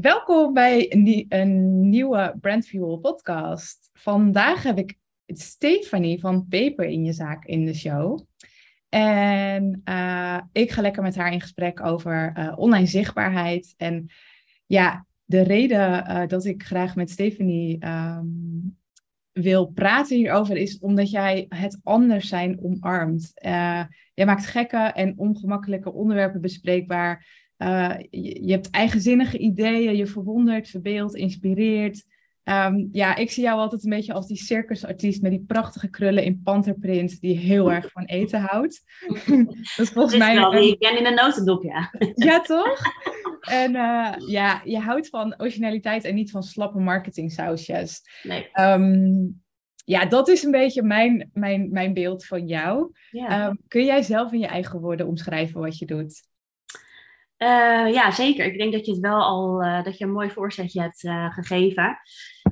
Welkom bij een, nieuwe Brandfuel podcast. Vandaag heb ik Stefanie van Paper in je zaak in de show. En uh, ik ga lekker met haar in gesprek over uh, online zichtbaarheid. En ja, de reden uh, dat ik graag met Stefanie um, wil praten hierover is omdat jij het anders zijn omarmt. jij maakt gekke en ongemakkelijke onderwerpen bespreekbaar. Je, je hebt eigenzinnige ideeën, je verwondert, verbeeldt, inspireert. Um, ja, ik zie jou altijd een beetje als die circusartiest met die prachtige krullen in panterprint, die heel erg van eten houdt. dat is volgens mij. Wel, een... Ik ben in een notendop, ja. ja, toch? En uh, ja, je houdt van originaliteit en niet van slappe marketing sausjes. Nee. Um, ja, dat is een beetje mijn, mijn, mijn beeld van jou. Ja. Um, kun jij zelf in je eigen woorden omschrijven wat je doet? Uh, ja, zeker. Ik denk dat je het wel al, uh, dat je een mooi voorzetje hebt uh, gegeven.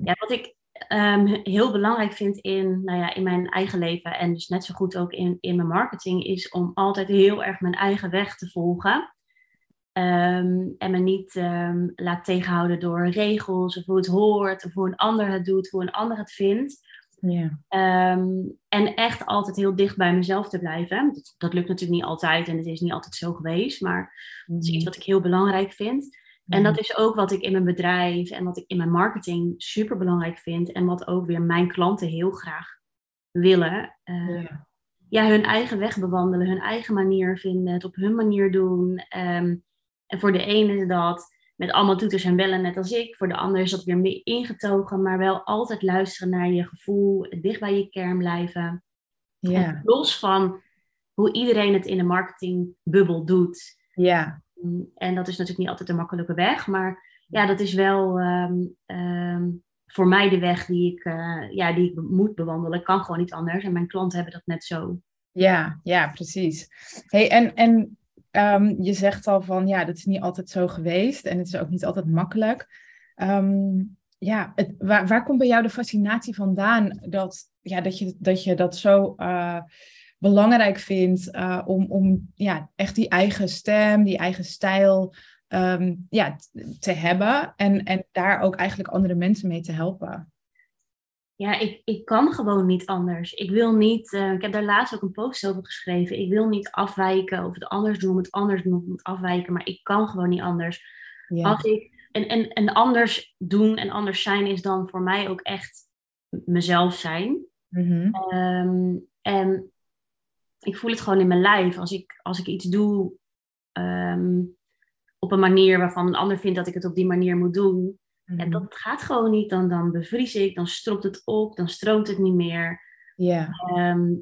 Ja, wat ik um, heel belangrijk vind in, nou ja, in mijn eigen leven en dus net zo goed ook in, in mijn marketing, is om altijd heel erg mijn eigen weg te volgen. Um, en me niet um, laat tegenhouden door regels of hoe het hoort of hoe een ander het doet, hoe een ander het vindt. Um, en echt altijd heel dicht bij mezelf te blijven. Dat, dat, lukt natuurlijk niet altijd en het is niet altijd zo geweest, maar dat is iets mhm. wat ik heel belangrijk vind. En dat is ook wat ik in mijn bedrijf en wat ik in mijn marketing super belangrijk vind. En wat ook weer mijn klanten heel graag willen. Uh, ja. hun eigen weg bewandelen, hun eigen manier vinden, het op hun manier doen. Um, en voor de ene is dat met allemaal toeters en bellen, net als ik. Voor de ander is dat weer meer ingetogen, maar wel altijd luisteren naar je gevoel, dicht bij je kern blijven. Ja. los van hoe iedereen het in de marketingbubbel doet. Ja. Mm, en dat is natuurlijk niet altijd een makkelijke weg, maar ja, dat is wel um, um, voor mij de weg die ik, uh, ja, die ik moet bewandelen. Ik kan gewoon niet anders en mijn klanten hebben dat net zo. Ja, ja, precies. Hey, en, en Um, je zegt al van ja, dat is niet altijd zo geweest en het is ook niet altijd makkelijk. Um, ja, waar, waar komt bij jou de fascinatie vandaan dat, ja, dat, je, dat je dat zo uh, belangrijk vindt uh, om, om ja, echt die eigen stem, die eigen stijl um, ja, te hebben en, en daar ook eigenlijk andere mensen mee te helpen? Ja, ik, ik kan gewoon niet anders. Ik wil niet, uh, ik heb daar laatst ook een post over geschreven. Ik wil niet afwijken of het anders doen, het anders doen, of het afwijken, maar ik kan gewoon niet anders. Ja. Als ik, en, en, en anders doen en anders zijn is dan voor mij ook echt mezelf zijn. Mm-hmm. Um, en ik voel het gewoon in mijn lijf. Als ik, als ik iets doe um, op een manier waarvan een ander vindt dat ik het op die manier moet doen, en mhm. dat gaat gewoon niet. Dan, dan bevries ik, dan stroomt het op, dan stroomt het niet meer. Ja. Ehm,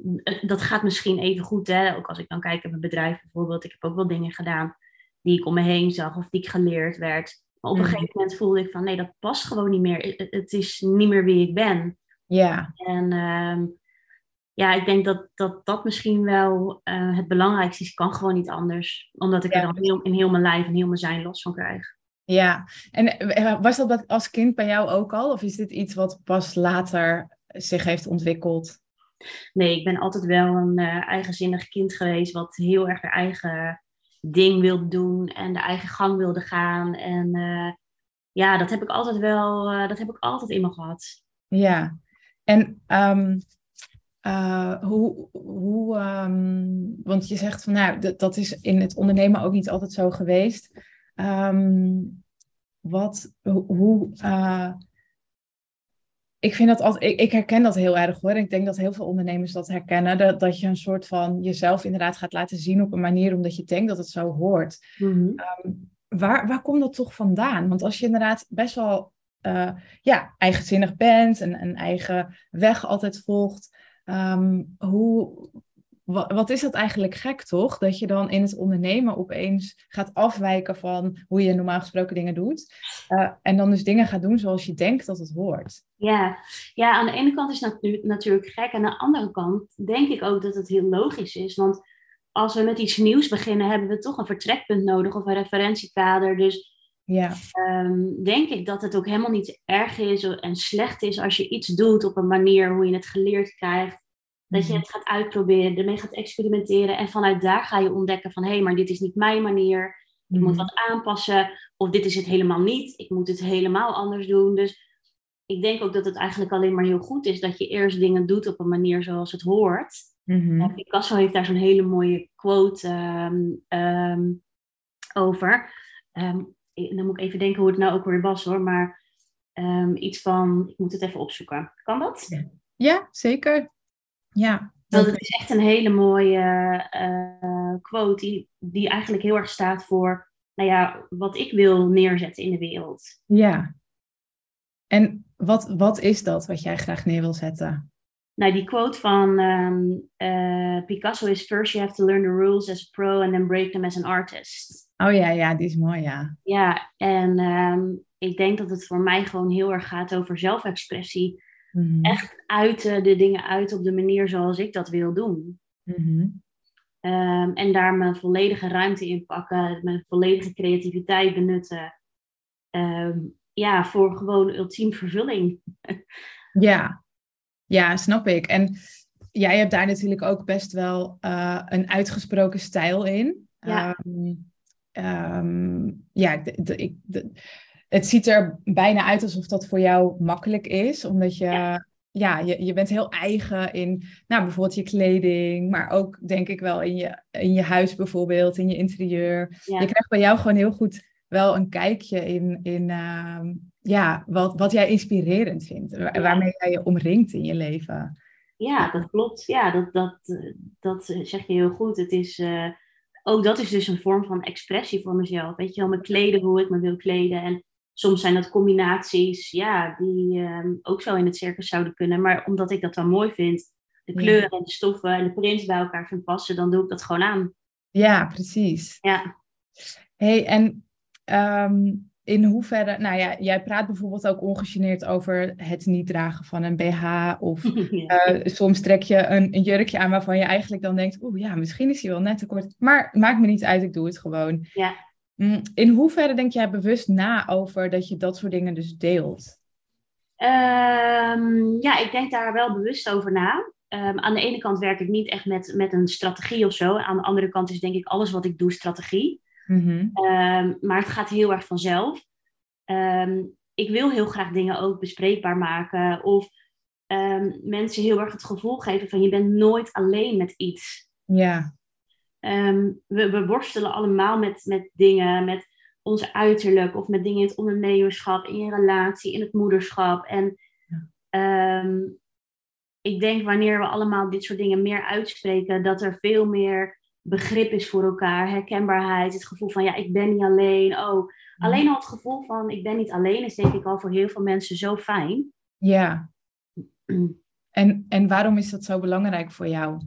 dat gaat misschien even goed, hè? ook als ik dan kijk naar mijn bedrijf bijvoorbeeld. Ik heb ook wel dingen gedaan die ik om me heen zag of die ik geleerd werd. Maar op een mhm. gegeven moment voelde ik van nee, dat past gewoon niet meer. Het, is niet meer wie ik ben. Ja. En ehm, ja, ik denk dat dat, dat misschien wel uh, het belangrijkste is. Ik kan gewoon niet anders. Omdat ik er dan heel, in heel mijn lijf en heel mijn zijn los van krijg. Ja, en eh, was dat als kind bij jou ook al? Of is dit iets wat pas later zich heeft ontwikkeld? Nee, ik ben altijd wel een uh, eigenzinnig kind geweest, wat heel erg haar eigen ding wilde doen en de eigen gang wilde gaan. En uh, ja, dat heb ik altijd wel, uh, dat heb ik altijd in me gehad. Ja, en um, hoe, hoe um, want je zegt van nou, dat, dat is in het ondernemen ook niet altijd zo geweest. Um, wat, hoe, uh, ik vind dat altijd, ik, ik, herken dat heel erg hoor. Ik denk dat heel veel ondernemers dat herkennen. Dat, dat je een soort van jezelf inderdaad gaat laten zien op een manier omdat je denkt dat het zo hoort. Mm um, waar, waar komt dat toch vandaan? Want als je inderdaad best wel uh, ja, eigenzinnig bent en een eigen weg altijd volgt, um, hoe, wat, wat, is dat eigenlijk gek, toch? Dat je dan in het ondernemen opeens gaat afwijken van hoe je normaal gesproken dingen doet. Uh, en dan dus dingen gaat doen zoals je denkt dat het hoort. Ja, ja aan de ene kant is het natuurlijk gek. En aan de andere kant denk ik ook dat het heel logisch is. Want als we met iets nieuws beginnen, hebben we toch een vertrekpunt nodig of een referentiekader. Dus ja. Um, denk ik dat het ook helemaal niet erg is en slecht is als je iets doet op een manier hoe je het geleerd krijgt dat je mhm. het gaat uitproberen, ermee gaat experimenteren. En vanuit daar ga je ontdekken van hé, hey, maar dit is niet mijn manier. Ik moet Mhm. wat aanpassen. Of dit is het helemaal niet. Ik moet het helemaal anders doen. Dus ik denk ook dat het eigenlijk alleen maar heel goed is dat je eerst dingen doet op een manier zoals het hoort. En Picasso heeft daar zo'n hele mooie quote ehm, ehm, over. Ehm, ik- dan moet ik even denken hoe het nou ook weer was hoor. Maar iets van, ik moet het even opzoeken. Kan dat? Ja. Ja, zeker. Ja. Want het is echt een hele mooie eh, quote die, die eigenlijk heel erg staat voor nou ja, wat ik wil neerzetten in de wereld. Ja. En wat, wat is dat wat jij graag neer wil zetten? Nou, die quote van ehm, eh, Picasso is first you have to learn the rules as a pro and then break them as an artist. Oh ja, ja, die is mooi, ja. Ja, en ehm, ik denk dat het voor mij gewoon heel erg gaat over zelfexpressie. Mhm. Echt uiten de dingen uit op de manier zoals ik dat wil doen. Mhm. Ehm, en daar mijn volledige ruimte in pakken, mijn volledige creativiteit benutten. Ehm, ja, voor gewoon ultiem vervulling. Ja. ja, snap ik. En jij hebt daar natuurlijk ook best wel eh, een uitgesproken stijl in. Ja. Ehm, ja, ik, het ziet er bijna uit alsof dat voor jou makkelijk is, omdat je, ja. Ja. je, je bent heel eigen in, nou, bijvoorbeeld je kleding, maar ook denk ik wel in je, in je huis bijvoorbeeld, in je interieur. Ja. Je krijgt bij jou gewoon heel goed wel een kijkje in, in ehm, ja, wat, wat jij inspirerend vindt, waarmee jij je omringt in je leven. Ja, dat klopt. Ja, dat, dat, dat zeg je heel goed. Het is, eh, ook dat is dus een vorm van expressie voor mezelf. Weet je wel, me kleden hoe ik me wil kleden. En soms zijn dat combinaties, ja, die ehm, ook zo in het circus zouden kunnen. Maar omdat ik dat dan mooi vind, de kleuren en de stoffen en de prints bij elkaar vind passen, dan doe ik dat gewoon aan. Ja, precies. Ja, hey, en ehm, in hoeverre, nou ja, jij praat bijvoorbeeld ook ongegeneerd over het niet dragen van een BH. Of Ja. eh, soms trek je een, een jurkje aan waarvan je eigenlijk dan denkt, oeh ja, misschien is hij wel net te kort. Maar maakt me niet uit, ik doe het gewoon. ja. Mm, In hoeverre denk jij bewust na over dat je dat soort dingen dus deelt? Ehm, ja, ik denk daar wel bewust over na. Ehm, aan de ene kant werk ik niet echt met, met een strategie of zo. Aan de andere kant is denk ik alles wat ik doe strategie. Mhm. Ehm, maar het gaat heel erg vanzelf. Ik wil heel graag dingen ook bespreekbaar maken. Of mensen heel erg het gevoel geven van je bent nooit alleen met iets. Ja, Ehm, we, we worstelen allemaal met, met dingen, met ons uiterlijk of met dingen in het ondernemerschap, in je relatie, in het moederschap. En ehm, ik denk wanneer we allemaal dit soort dingen meer uitspreken, dat er veel meer begrip is voor elkaar, herkenbaarheid, het gevoel van ja, ik ben niet alleen. Oh, alleen al het gevoel van ik ben niet alleen is denk ik al voor heel veel mensen zo fijn. ja. En, en waarom is dat zo belangrijk voor jou?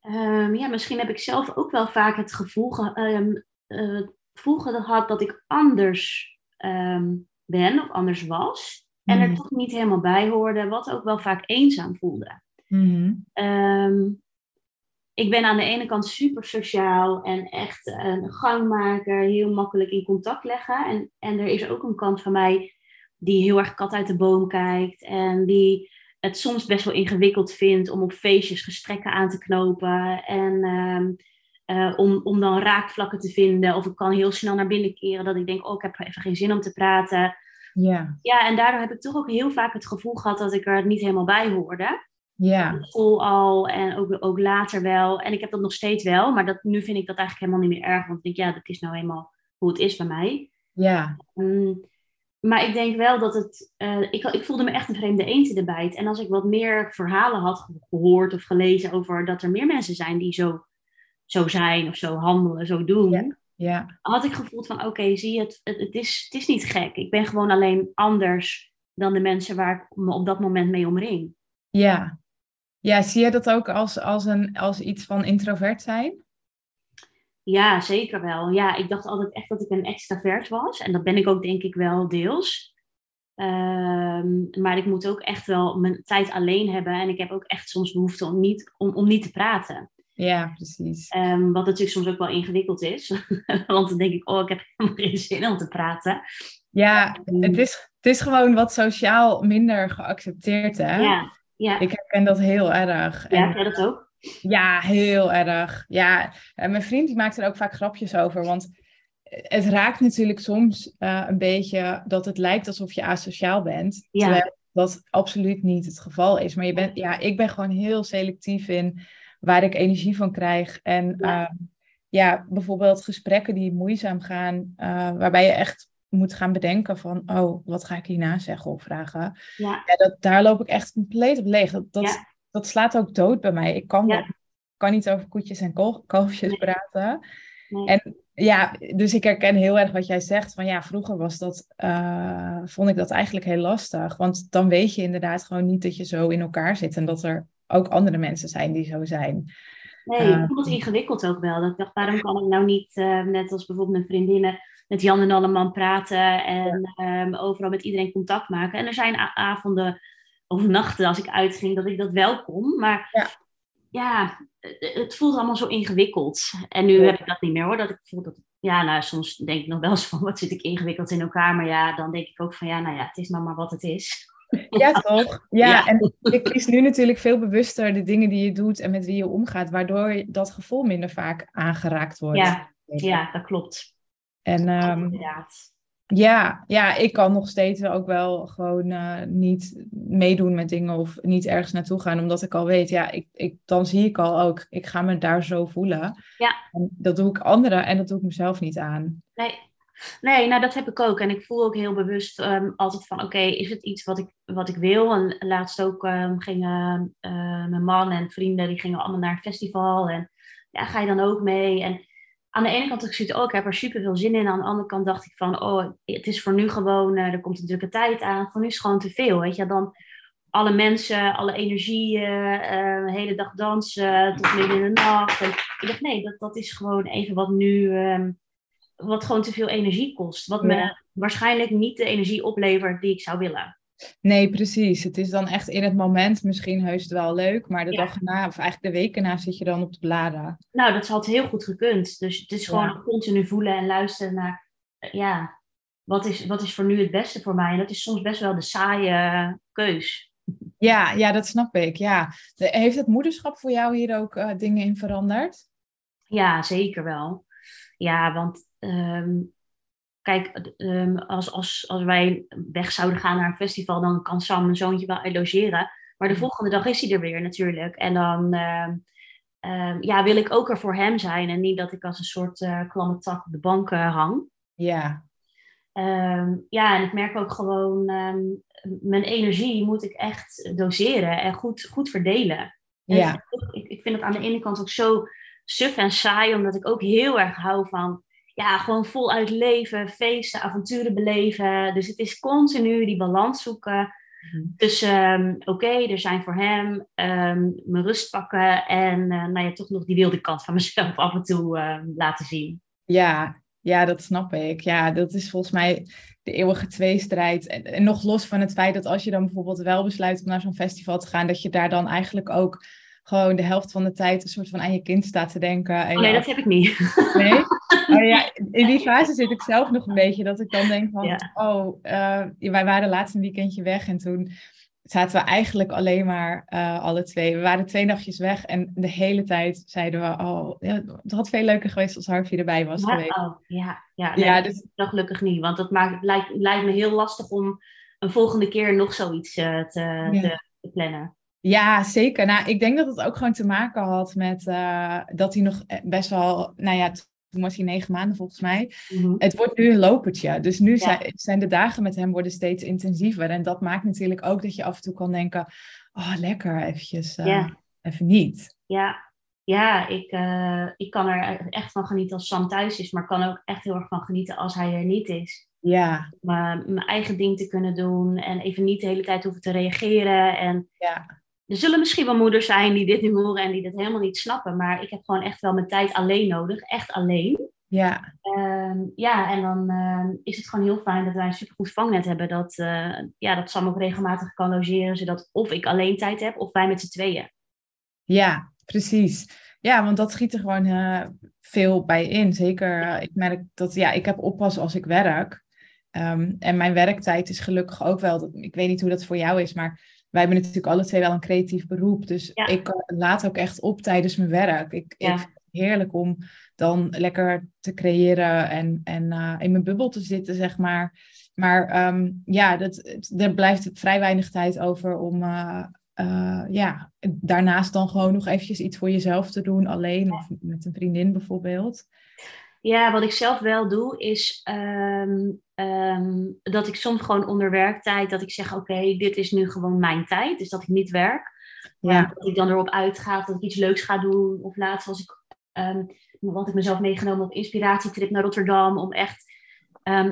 Ehm, ja, misschien heb ik zelf ook wel vaak het gevoel, ge- ehm, eh, het gevoel gehad dat ik anders ehm, ben of anders was. En er Mhm. toch niet helemaal bij hoorde, wat ook wel vaak eenzaam voelde. Mhm. Ik ben aan de ene kant super sociaal en echt een gangmaker, heel makkelijk in contact leggen. En, en er is ook een kant van mij die heel erg kat uit de boom kijkt en die het soms best wel ingewikkeld vindt om op feestjes gesprekken aan te knopen en ehm, eh, om, om dan raakvlakken te vinden. Of ik kan heel snel naar binnen keren dat ik denk, oh, ik heb even geen zin om te praten. Ja, Ja, en daardoor heb ik toch ook heel vaak het gevoel gehad dat ik er niet helemaal bij hoorde ja, school al en ook, ook later wel. En ik heb dat nog steeds wel, maar dat, nu vind ik dat eigenlijk helemaal niet meer erg. Want ik denk, ja, dat is nou eenmaal hoe het is bij mij. ja, Mm, maar ik denk wel dat het... eh, ik, ik voelde me echt een vreemde eend in de bijt. En als ik wat meer verhalen had ge- gehoord of gelezen over dat er meer mensen zijn die zo, zo zijn of zo handelen, zo doen... Ja. ja, had ik gevoeld van, oké, zie je, het, het, het, is, het is niet gek. Ik ben gewoon alleen anders dan de mensen waar ik me op dat moment mee omring. ja. Ja, zie je dat ook als, als, een, als iets van introvert zijn? Ja, zeker wel. Ja, ik dacht altijd echt dat ik een extravert was. En dat ben ik ook denk ik wel deels. Ehm, maar ik moet ook echt wel mijn tijd alleen hebben. En ik heb ook echt soms behoefte om niet, om, om niet te praten. Ja, precies. Ehm, wat natuurlijk soms ook wel ingewikkeld is. Want dan denk ik, oh, ik heb helemaal geen zin om te praten. Ja, het is, het is gewoon wat sociaal minder geaccepteerd, hè? Ja, ja. Ik herken dat heel erg. ja, En jij dat ook? Ja, heel erg. Ja, en mijn vriend die maakt er ook vaak grapjes over. Want het raakt natuurlijk soms uh, een beetje dat het lijkt alsof je asociaal bent. Ja. Terwijl dat absoluut niet het geval is. Maar je bent, ja, ik ben gewoon heel selectief in waar ik energie van krijg. En ja, uh, ja bijvoorbeeld gesprekken die moeizaam gaan, uh, waarbij je echt moet gaan bedenken van, oh, wat ga ik hierna zeggen of vragen. Ja. ja dat, daar loop ik echt compleet op leeg. Dat, dat, dat slaat ook dood bij mij. Ik kan, kan niet over koetjes en kalfjes praten. En ja, dus ik herken heel erg wat jij zegt. Van ja, vroeger was dat, uh, vond ik dat eigenlijk heel lastig. Want dan weet je inderdaad gewoon niet dat je zo in elkaar zit. En dat er ook andere mensen zijn die zo zijn. Nee, ik vond het ingewikkeld ook wel. Dat ik dacht, waarom kan ik nou niet, uh, net als bijvoorbeeld mijn vriendinnen, met Jan en Alleman praten en ja. um, overal met iedereen contact maken. En er zijn avonden of nachten als ik uitging dat ik dat wel kon. Maar ja, ja het voelt allemaal zo ingewikkeld. En nu heb ik dat niet meer hoor. Dat ik voel dat, ja, nou soms denk ik nog wel eens van wat zit ik ingewikkeld in elkaar. Maar ja, dan denk ik ook van ja, nou ja, het is nou maar wat het is. Ja, toch? Ja, ja, en je kiest nu natuurlijk veel bewuster de dingen die je doet en met wie je omgaat, waardoor dat gevoel minder vaak aangeraakt wordt. Ja, ja dat klopt. En um, ja, ja, ik kan nog steeds ook wel gewoon uh, niet meedoen met dingen of niet ergens naartoe gaan, omdat ik al weet, ja, ik, ik, dan zie ik al ook, ik ga me daar zo voelen. Ja. En dat doe ik anderen en dat doe ik mezelf niet aan. Nee, nee nou dat heb ik ook. En ik voel ook heel bewust um, altijd van, oké, is het iets wat ik, wat ik wil? En laatst ook um, gingen uh, mijn man en vrienden, die gingen allemaal naar een festival en ja, ga je dan ook mee? En aan de ene kant ik zoiets, oh, ik heb er super veel zin in. Aan de andere kant dacht ik van, oh, het is voor nu gewoon, uh, er komt een drukke tijd aan. Voor nu is het gewoon te veel, weet je. Dan alle mensen, alle energie, uh, de hele dag dansen tot midden in de nacht. En ik dacht, nee, dat, dat is gewoon even wat nu, um, wat gewoon te veel energie kost. Wat me waarschijnlijk niet de energie oplevert die ik zou willen. Nee, precies. Het is dan echt in het moment misschien heus wel leuk, maar de dag erna, of eigenlijk de week erna, zit je dan op de bladen. Nou, dat had heel goed gekund. Dus het is gewoon continu voelen en luisteren naar, eh, ja, wat is, wat is voor nu het beste voor mij? En dat is soms best wel de saaie keus. Ja, ja, dat snap ik. Ja. Heeft het moederschap voor jou hier ook uh, dingen in veranderd? Ja, zeker wel. Ja, want um, kijk, um, als, als, als wij weg zouden gaan naar een festival, dan kan Sam mijn zoontje wel logeren. Maar de mm. volgende dag is hij er weer natuurlijk. En dan uh, ja, wil ik ook er voor hem zijn. En niet dat ik als een soort uh, klamme tak op de bank uh, hang. Ja. Ja, en ik merk ook gewoon, mijn energie moet ik echt doseren en goed, goed verdelen. Ja. Ik, ik vind het aan de ene kant ook zo suf en saai, omdat ik ook heel erg hou van ja, gewoon voluit leven, feesten, avonturen beleven. Dus het is continu die balans zoeken. Mm Dus um, oké, er zijn voor hem um, mijn rust pakken en uh, nou ja, toch nog die wilde kant van mezelf af en toe uh, laten zien. Ja, ja, dat snap ik. Ja, dat is volgens mij de eeuwige tweestrijd. En, en nog los van het feit dat als je dan bijvoorbeeld wel besluit om naar zo'n festival te gaan, dat je daar dan eigenlijk ook gewoon de helft van de tijd een soort van aan je kind staat te denken. En oh, nee, dat heb ik niet. Nee? Oh, ja, in die fase zit ik zelf nog een beetje. Dat ik dan denk van, oh, uh, wij waren laatst een weekendje weg en toen zaten we eigenlijk alleen maar uh, alle twee. We waren twee nachtjes weg en de hele tijd zeiden we, oh, ja, het had veel leuker geweest als Harvey erbij was ja, geweest. Oh, ja, ja, nee, ja dus... dat gelukkig niet. Want het maakt, lijkt, lijkt me heel lastig om een volgende keer nog zoiets uh, te, te, te plannen. Ja, zeker. Nou, ik denk dat het ook gewoon te maken had met uh, dat hij nog eh, best wel, nou ja, toen was hij negen maanden volgens mij. Mm-hmm. Het wordt nu een lopertje. Dus nu zijn, zijn de dagen met hem worden steeds intensiever. En dat maakt natuurlijk ook dat je af en toe kan denken, oh lekker, eventjes, uh, yeah. even niet. Ja, ja ik, uh, ik kan er echt van genieten als Sam thuis is, maar kan ook echt heel erg van genieten als hij er niet is. Ja. mijn eigen ding te kunnen doen en even niet de hele tijd hoeven te reageren. En ja er zullen misschien wel moeders zijn die dit nu horen en die dit helemaal niet snappen. Maar ik heb gewoon echt wel mijn tijd alleen nodig. Echt alleen. Ja. Uh, ja, en dan uh, is het gewoon heel fijn dat wij een supergoed vangnet hebben. Dat, uh, ja, dat Sam ook regelmatig kan logeren. Zodat of ik alleen tijd heb of wij met z'n tweeën. Ja, precies. Ja, want dat schiet er gewoon eh, veel bij in. Zeker, ik merk dat ja, ik heb oppas als ik werk. Um, en mijn werktijd is gelukkig ook wel, ik weet niet hoe dat voor jou is, maar wij hebben natuurlijk alle twee wel een creatief beroep. Dus Ja. ik laat ook echt op tijdens mijn werk. Ik, Ja. ik vind het heerlijk om dan lekker te creëren en, en eh, in mijn bubbel te zitten, zeg maar. Maar ehm, ja, dat, er blijft vrij weinig tijd over om eh, eh, ja, daarnaast dan gewoon nog eventjes iets voor jezelf te doen, alleen of met een vriendin bijvoorbeeld. Ja, wat ik zelf wel doe, is ehm, ehm, dat ik soms gewoon onder werktijd, dat ik zeg, oké, dit is nu gewoon mijn tijd. Dus dat ik niet werk. Ja, dat ik dan erop uitga, dat ik iets leuks ga doen. Of laatst was ik, ehm want ik mezelf meegenomen op inspiratietrip naar Rotterdam. Om echt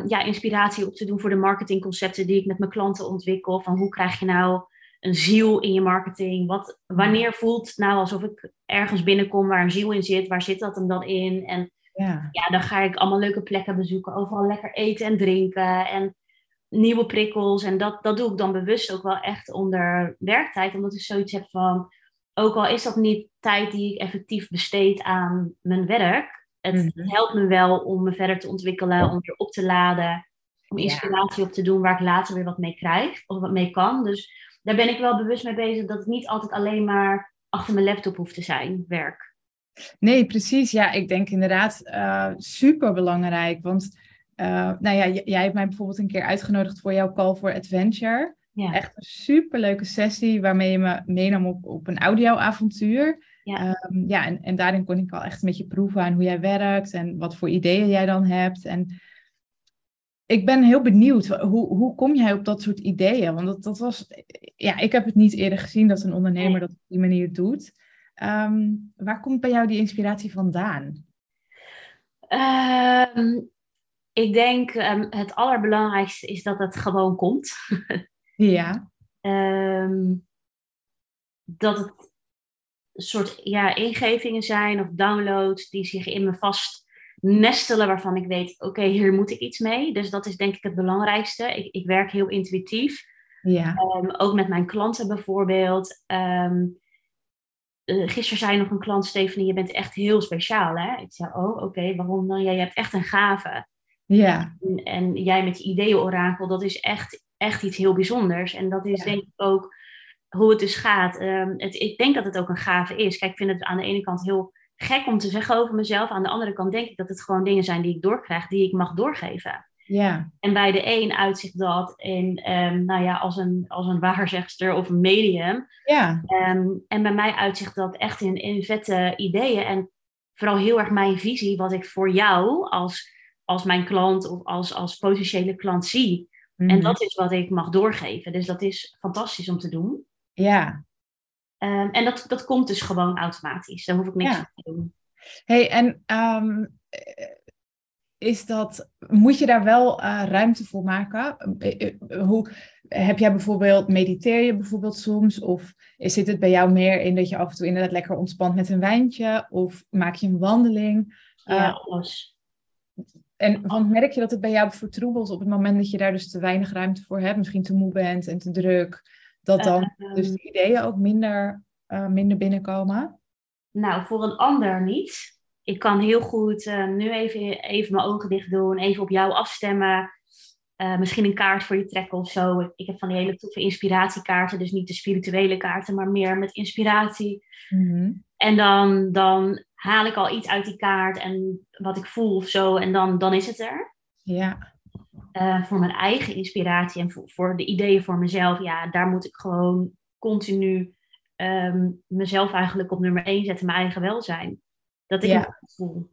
ja, inspiratie op te doen voor de marketingconcepten die ik met mijn klanten ontwikkel. Van hoe krijg je nou een ziel in je marketing? Wat, wanneer voelt het nou alsof ik ergens binnenkom waar een ziel in zit? Waar zit dat hem dan in? En ja, ja, dan ga ik allemaal leuke plekken bezoeken. Overal lekker eten en drinken. En nieuwe prikkels. En dat, dat doe ik dan bewust ook wel echt onder werktijd. Omdat ik zoiets heb van... Ook al is dat niet tijd die ik effectief besteed aan mijn werk. Het Mhm. helpt me wel om me verder te ontwikkelen. Om weer op te laden. Om Ja. inspiratie op te doen waar ik later weer wat mee krijg. Of wat mee kan. Dus daar ben ik wel bewust mee bezig. Dat het niet altijd alleen maar achter mijn laptop hoeft te zijn. Werk. Nee, precies. Ja, ik denk inderdaad uh, super belangrijk. Want uh, nou ja, jij hebt mij bijvoorbeeld een keer uitgenodigd voor jouw Call for Adventure. Ja. Echt een super leuke sessie waarmee je me meenam op, op een audioavontuur. Ja. Um, ja, en, en daarin kon ik al echt een beetje proeven aan hoe jij werkt en wat voor ideeën jij dan hebt. En ik ben heel benieuwd, hoe, hoe kom jij op dat soort ideeën? Want dat, dat was, ja, ik heb het niet eerder gezien dat een ondernemer dat op die manier doet. Um, waar komt bij jou die inspiratie vandaan? Ehm, ik denk um, het allerbelangrijkste is dat het gewoon komt. Ja, Ehm, dat het een soort ja, ingevingen zijn of downloads die zich in me vast nestelen waarvan ik weet, oké, hier moet ik iets mee. Dus dat is denk ik het belangrijkste. Ik, ik werk heel intuïtief. ja, ook met mijn klanten bijvoorbeeld. Uh, gisteren zei nog een klant, Stephanie, je bent echt heel speciaal. Hè? Ik zei, oh, oké, waarom dan? Ja, je hebt echt een gave. ja, En, en jij met je ideeënorakel, dat is echt, echt iets heel bijzonders. En dat is Ja. denk ik ook hoe het dus gaat. Um, het, ik denk dat het ook een gave is. Kijk, ik vind het aan de ene kant heel gek om te zeggen over mezelf. Aan de andere kant denk ik dat het gewoon dingen zijn die ik doorkrijg, die ik mag doorgeven. Ja, En bij de een uitzicht dat in, um, nou ja, als een, als een waarzegster of een medium. ja, Um, en bij mij uitzicht dat echt in, in vette ideeën. En vooral heel erg mijn visie, wat ik voor jou als, als mijn klant of als, als potentiële klant zie. Mhm. En dat is wat ik mag doorgeven. Dus dat is fantastisch om te doen. ja. Um, en dat, dat komt dus gewoon automatisch. Daar hoef ik niks Ja. te doen. Hey, en um, is dat, moet je daar wel uh, ruimte voor maken? Uh, hoe, heb jij bijvoorbeeld, mediteer je bijvoorbeeld soms? Of zit het bij jou meer in dat je af en toe inderdaad lekker ontspant met een wijntje? Of maak je een wandeling? Ja, Uh, alles. en want merk je dat het bij jou vertroebelt op het moment dat je daar dus te weinig ruimte voor hebt? Misschien te moe bent en te druk. Dat dan Ehm, dus de ideeën ook minder, minder binnenkomen? Nou, voor een ander niet. Ik kan heel goed uh, nu even, even mijn ogen dicht doen, even op jou afstemmen. Uh, misschien een kaart voor je trekken of zo. Ik, heb van die hele toffe inspiratiekaarten, dus niet de spirituele kaarten, maar meer met inspiratie. Mm-hmm. En dan, dan haal ik al iets uit die kaart en wat ik voel of zo, en dan, dan is het er. Ja. Uh, voor mijn eigen inspiratie en voor, voor, de ideeën voor mezelf, ja, daar moet ik gewoon continu um, mezelf eigenlijk op nummer één zetten, mijn eigen welzijn. Dat ik Ja. me voel.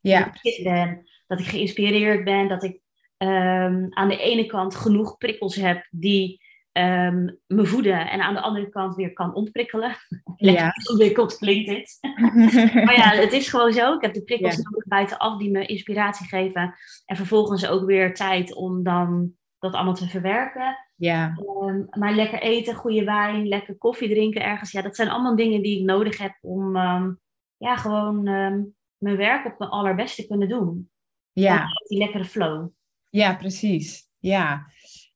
Ja, Dat ik, ben, dat ik geïnspireerd ben, dat ik um, aan de ene kant genoeg prikkels heb die um, me voeden en aan de andere kant weer kan ontprikkelen. Lekker Ja. ingewikkeld klinkt dit. maar ja, het is gewoon zo. Ik heb de prikkels Ja. buitenaf die me inspiratie geven en vervolgens ook weer tijd om dan dat allemaal te verwerken. ja, Um, maar lekker eten, goede wijn, lekker koffie drinken ergens. Ja, dat zijn allemaal dingen die ik nodig heb om um, ja, gewoon um, mijn werk op mijn allerbeste te kunnen doen. ja. Die lekkere flow. Ja, precies. Ja.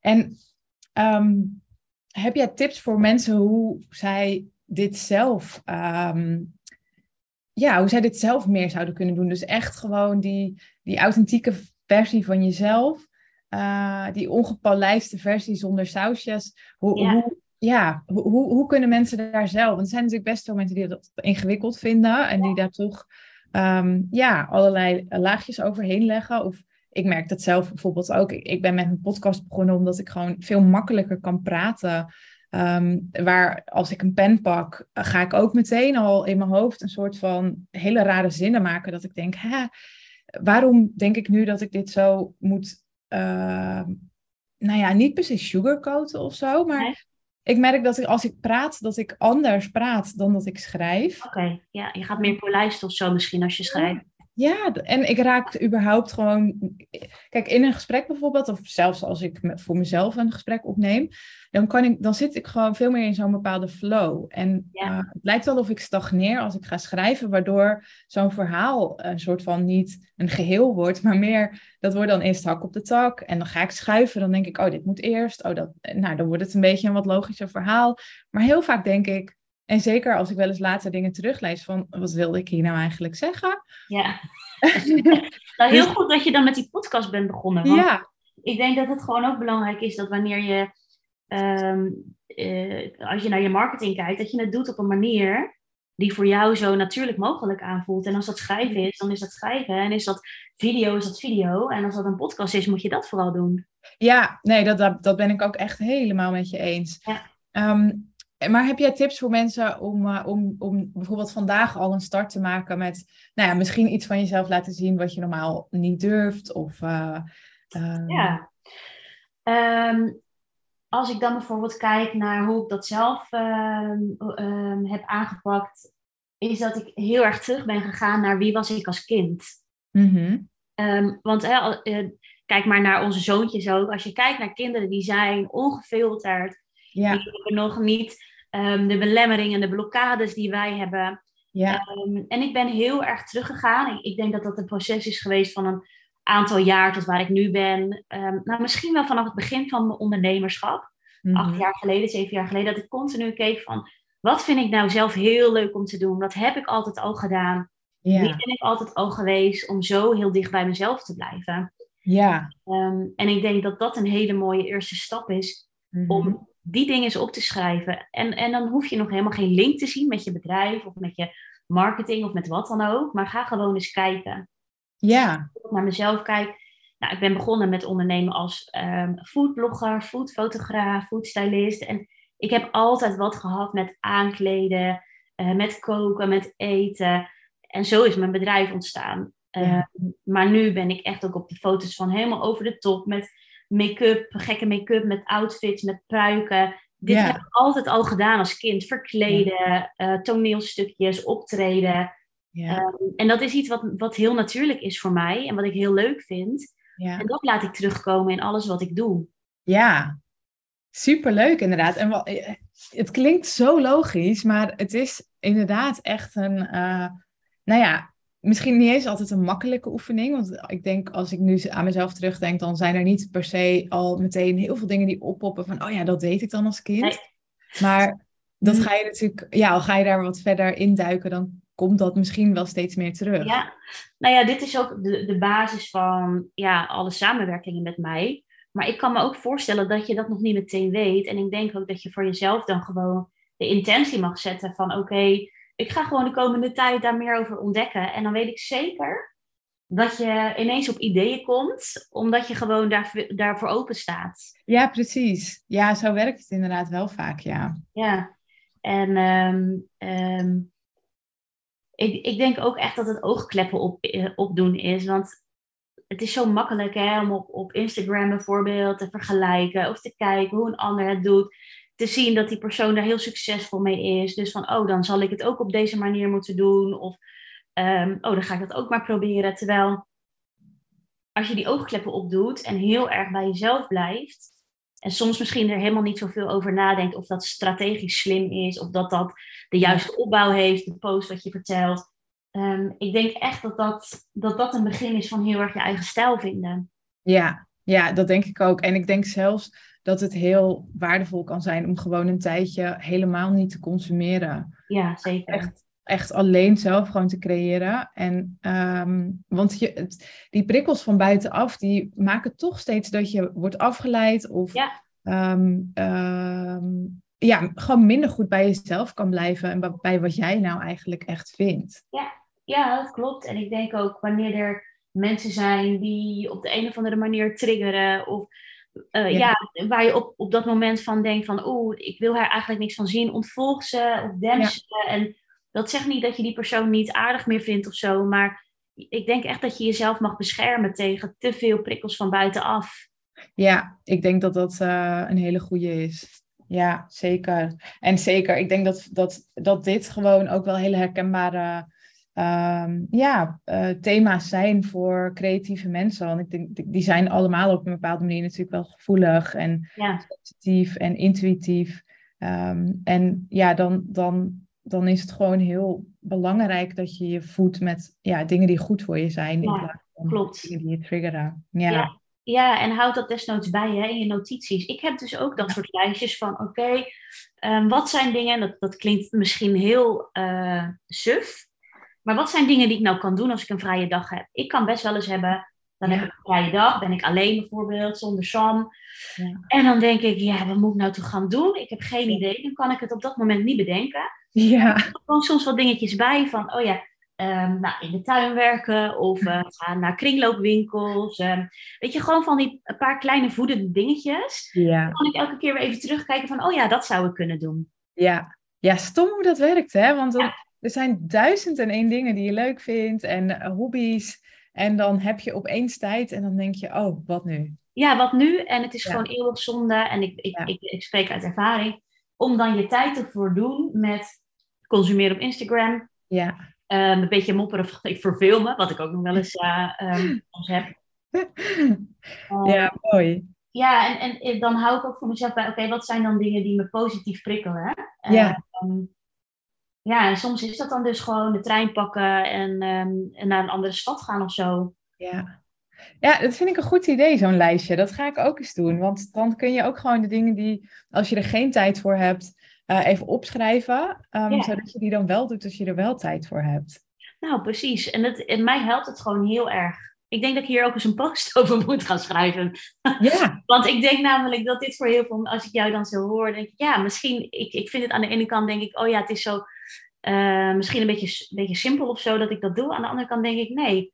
En um, heb jij tips voor mensen hoe zij dit zelf, um, ja, hoe zij dit zelf meer zouden kunnen doen? Dus echt gewoon die, die authentieke versie van jezelf, uh, die ongepolijste versie zonder sausjes. Hoe, Ja. hoe, ja, hoe, hoe kunnen mensen daar zelf? Want er zijn natuurlijk best veel mensen die dat ingewikkeld vinden en die daar toch um, ja, allerlei laagjes overheen leggen. Of ik merk dat zelf bijvoorbeeld ook. Ik ben met mijn podcast begonnen omdat ik gewoon veel makkelijker kan praten. Ehm, waar als ik een pen pak, ga ik ook meteen al in mijn hoofd een soort van hele rare zinnen maken. Dat ik denk, hè, waarom denk ik nu dat ik dit zo moet, uh, nou ja, niet se sugarcoaten of zo, maar ik merk dat ik, als ik praat, dat ik anders praat dan dat ik schrijf. Oké, ja, je gaat meer polijsten of zo misschien als je schrijft. Ja, en ik raak überhaupt gewoon. Kijk, in een gesprek bijvoorbeeld, of zelfs als ik voor mezelf een gesprek opneem, dan, kan ik, dan zit ik gewoon veel meer in zo'n bepaalde flow. En ja. uh, het lijkt wel of ik stagneer als ik ga schrijven, waardoor zo'n verhaal een soort van niet een geheel wordt, maar meer dat wordt dan eerst hak op de tak. En dan ga ik schuiven, dan denk ik, oh, dit moet eerst. Oh, dat, nou, dan wordt het een beetje een wat logischer verhaal. Maar heel vaak denk ik, en zeker als ik wel eens later dingen teruglees van wat wilde ik hier nou eigenlijk zeggen? Ja. nou, heel dus goed dat je dan met die podcast bent begonnen. Want ja. Ik denk dat het gewoon ook belangrijk is dat wanneer je, um, uh, als je naar je marketing kijkt, dat je het doet op een manier die voor jou zo natuurlijk mogelijk aanvoelt. En als dat schrijven is, dan is dat schrijven. En is dat video, is dat video. En als dat een podcast is, moet je dat vooral doen. Ja, nee, dat, dat, dat ben ik ook echt helemaal met je eens. Ja. Um, maar heb jij tips voor mensen om, uh, om, om bijvoorbeeld vandaag al een start te maken met, nou ja, misschien iets van jezelf laten zien wat je normaal niet durft? Of, uh, Ja. Um, als ik dan bijvoorbeeld kijk naar hoe ik dat zelf um, heb aangepakt, is dat ik heel erg terug ben gegaan naar wie was ik als kind. Mm want uh, kijk maar naar onze zoontjes ook. Als je kijkt naar kinderen die zijn ongefilterd, ja. Die hebben nog niet um, de belemmeringen, de blokkades die wij hebben. Ja. Um, en ik ben heel erg teruggegaan. Ik, ik, denk dat dat een proces is geweest van een aantal jaar tot waar ik nu ben. Um, nou, misschien wel vanaf het begin van mijn ondernemerschap. Mm -hmm. Acht jaar geleden, zeven jaar geleden. Dat ik continu keek van, wat vind ik nou zelf heel leuk om te doen? Wat heb ik altijd al gedaan? Ja. Wie ben ik altijd al geweest om zo heel dicht bij mezelf te blijven? Ja. Um, en ik denk dat dat een hele mooie eerste stap is mm -hmm. om die dingen eens op te schrijven. En, en dan hoef je nog helemaal geen link te zien met je bedrijf of met je marketing of met wat dan ook. Maar ga gewoon eens kijken. Ja. Als ik naar mezelf kijk. Nou, ik ben begonnen met ondernemen als um, foodblogger, foodfotograaf, foodstylist. En ik heb altijd wat gehad met aankleden, uh, met koken, met eten. En zo is mijn bedrijf ontstaan. Ja. Uh, maar nu ben ik echt ook op de foto's van helemaal over de top met make-up, gekke make-up met outfits, met pruiken. Dit heb ik altijd al gedaan als kind. Verkleden, uh, toneelstukjes, optreden. Um, en dat is iets wat, wat heel natuurlijk is voor mij en wat ik heel leuk vind. En dat laat ik terugkomen in alles wat ik doe. Ja, superleuk inderdaad. En wat, eh, het klinkt zo logisch, maar het is inderdaad echt een, uh, nou ja, misschien niet eens altijd een makkelijke oefening. Want ik denk, als ik nu aan mezelf terugdenk, dan zijn er niet per se al meteen heel veel dingen die oppoppen van, oh ja, dat deed ik dan als kind. Maar dat mm. ga je natuurlijk, ja, al ga je daar wat verder induiken, dan komt dat misschien wel steeds meer terug. Ja, nou ja, dit is ook de, de basis van ja, alle samenwerkingen met mij. Maar ik kan me ook voorstellen dat je dat nog niet meteen weet. En ik denk ook dat je voor jezelf dan gewoon de intentie mag zetten van oké, ik ga gewoon de komende tijd daar meer over ontdekken. En dan weet ik zeker dat je ineens op ideeën komt, omdat je gewoon daar, daarvoor open staat. Ja, precies. Ja, zo werkt het inderdaad wel vaak, ja. Ja, en um, um, ik, ik denk ook echt dat het oogkleppen op, eh, opdoen is. Want het is zo makkelijk hè, om op, op Instagram bijvoorbeeld te vergelijken of te kijken hoe een ander het doet te zien dat die persoon daar heel succesvol mee is. Dus van, oh, dan zal ik het ook op deze manier moeten doen. Of, um, oh, dan ga ik dat ook maar proberen. Terwijl, als je die oogkleppen opdoet en heel erg bij jezelf blijft, en soms misschien er helemaal niet zoveel over nadenkt of dat strategisch slim is, of dat dat de juiste opbouw heeft, de post wat je vertelt. Um, ik denk echt dat dat, dat dat een begin is van heel erg je eigen stijl vinden. Ja, ja, dat denk ik ook. En ik denk zelfs dat het heel waardevol kan zijn om gewoon een tijdje helemaal niet te consumeren. Ja, zeker. Echt, echt alleen zelf gewoon te creëren. En, um, want je, het, die prikkels van buitenaf, die maken toch steeds dat je wordt afgeleid of ja. um, um, ja, gewoon minder goed bij jezelf kan blijven en bij wat jij nou eigenlijk echt vindt. Ja, ja, dat klopt. En ik denk ook wanneer er mensen zijn die op de een of andere manier triggeren of uh, ja. waar je op, op dat moment van denkt van oeh, ik wil haar eigenlijk niks van zien, ontvolg ze of dem ze. En dat zegt niet dat je die persoon niet aardig meer vindt of zo, maar ik denk echt dat je jezelf mag beschermen tegen te veel prikkels van buitenaf. Ja, ik denk dat dat uh, een hele goede is. Ja, zeker. En zeker, ik denk dat, dat, dat dit gewoon ook wel hele herkenbare um, ja, uh, thema's zijn voor creatieve mensen. Want ik denk, die zijn allemaal op een bepaalde manier natuurlijk wel gevoelig en ja. sensitief en intuïtief. Um, en ja, dan, dan, dan is het gewoon heel belangrijk dat je je voedt met ja, dingen die goed voor je zijn. Ja, in plaats van klopt. dingen die je triggeren. Ja. ja. Ja, en houd dat desnoods bij hè, in je notities. Ik heb dus ook dat soort lijstjes van: oké, um, wat zijn dingen, dat, dat klinkt misschien heel uh, suf, maar wat zijn dingen die ik nou kan doen als ik een vrije dag heb? Ik kan best wel eens hebben, dan heb ik een vrije dag, ben ik alleen bijvoorbeeld, zonder Sam. Ja. En dan denk ik, ja, wat moet ik nou toch gaan doen? Ik heb geen idee. Dan kan ik het op dat moment niet bedenken. Ja. Er komen soms wat dingetjes bij van, oh ja, um, nou, in de tuin werken of uh, gaan naar kringloopwinkels. Um, weet je, gewoon van die een paar kleine voedende dingetjes. Ja. Dan kan ik elke keer weer even terugkijken van, oh ja, dat zou ik kunnen doen. Ja, ja stom hoe dat werkt, hè? Want dan, er zijn duizend en één dingen die je leuk vindt en uh, hobby's. En dan heb je opeens tijd en dan denk je, oh, wat nu? Ja, wat nu? En het is gewoon eeuwig zonde. En ik, ik, ik, ik, spreek uit ervaring. Om dan je tijd te doen met consumeren op Instagram. Ja. Um, een beetje mopperen ik verveel me, wat ik ook nog wel eens uh, um, heb. ja, mooi. Ja, en, en dan hou ik ook voor mezelf bij, oké, wat zijn dan dingen die me positief prikkelen? Ja. Um, ja, en soms is dat dan dus gewoon de trein pakken en, en naar een andere stad gaan of zo. Ja. Ja, dat vind ik een goed idee, zo'n lijstje. Dat ga ik ook eens doen. Want dan kun je ook gewoon de dingen die, als je er geen tijd voor hebt, uh, even opschrijven. Um, Zodat je die dan wel doet als je er wel tijd voor hebt. Nou, precies. En het, in mij helpt het gewoon heel erg. Ik denk dat ik hier ook eens een post over moet gaan schrijven. Ja. Want ik denk namelijk dat dit voor heel veel, als ik jou dan zo hoor, denk ik, ja, misschien, ik, ik vind het aan de ene kant, denk ik, oh ja, het is zo, uh, misschien een beetje, een beetje simpel of zo dat ik dat doe. Aan de andere kant denk ik, nee.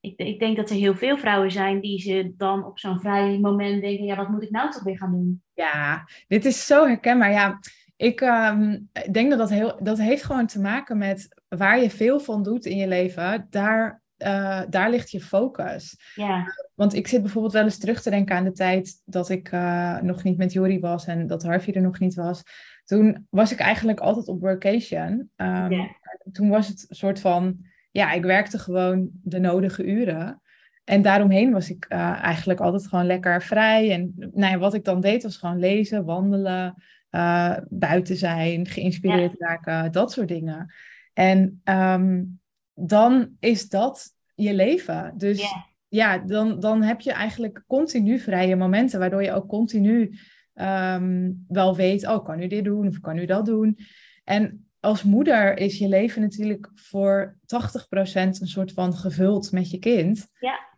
Ik, ik denk dat er heel veel vrouwen zijn die ze dan op zo'n vrij moment denken, ja, wat moet ik nou toch weer gaan doen? Ja, dit is zo herkenbaar. Ja, ik um, denk dat dat, heel, dat heeft gewoon te maken met waar je veel van doet in je leven. Daar, uh, daar ligt je focus. Ja. Want ik zit bijvoorbeeld wel eens terug te denken aan de tijd dat ik uh, nog niet met Jori was en dat Harvey er nog niet was. Toen was ik eigenlijk altijd op workation. Um, yeah. Toen was het een soort van, ja, ik werkte gewoon de nodige uren. En daaromheen was ik uh, eigenlijk altijd gewoon lekker vrij. En nou ja, wat ik dan deed was gewoon lezen, wandelen, uh, buiten zijn, geïnspireerd raken, dat soort dingen. En um, dan is dat je leven. Dus ja, ja dan, dan heb je eigenlijk continu vrije momenten, waardoor je ook continu um, wel weet, oh, kan u dit doen of kan u dat doen. En als moeder is je leven natuurlijk voor 80% een soort van gevuld met je kind. Ja.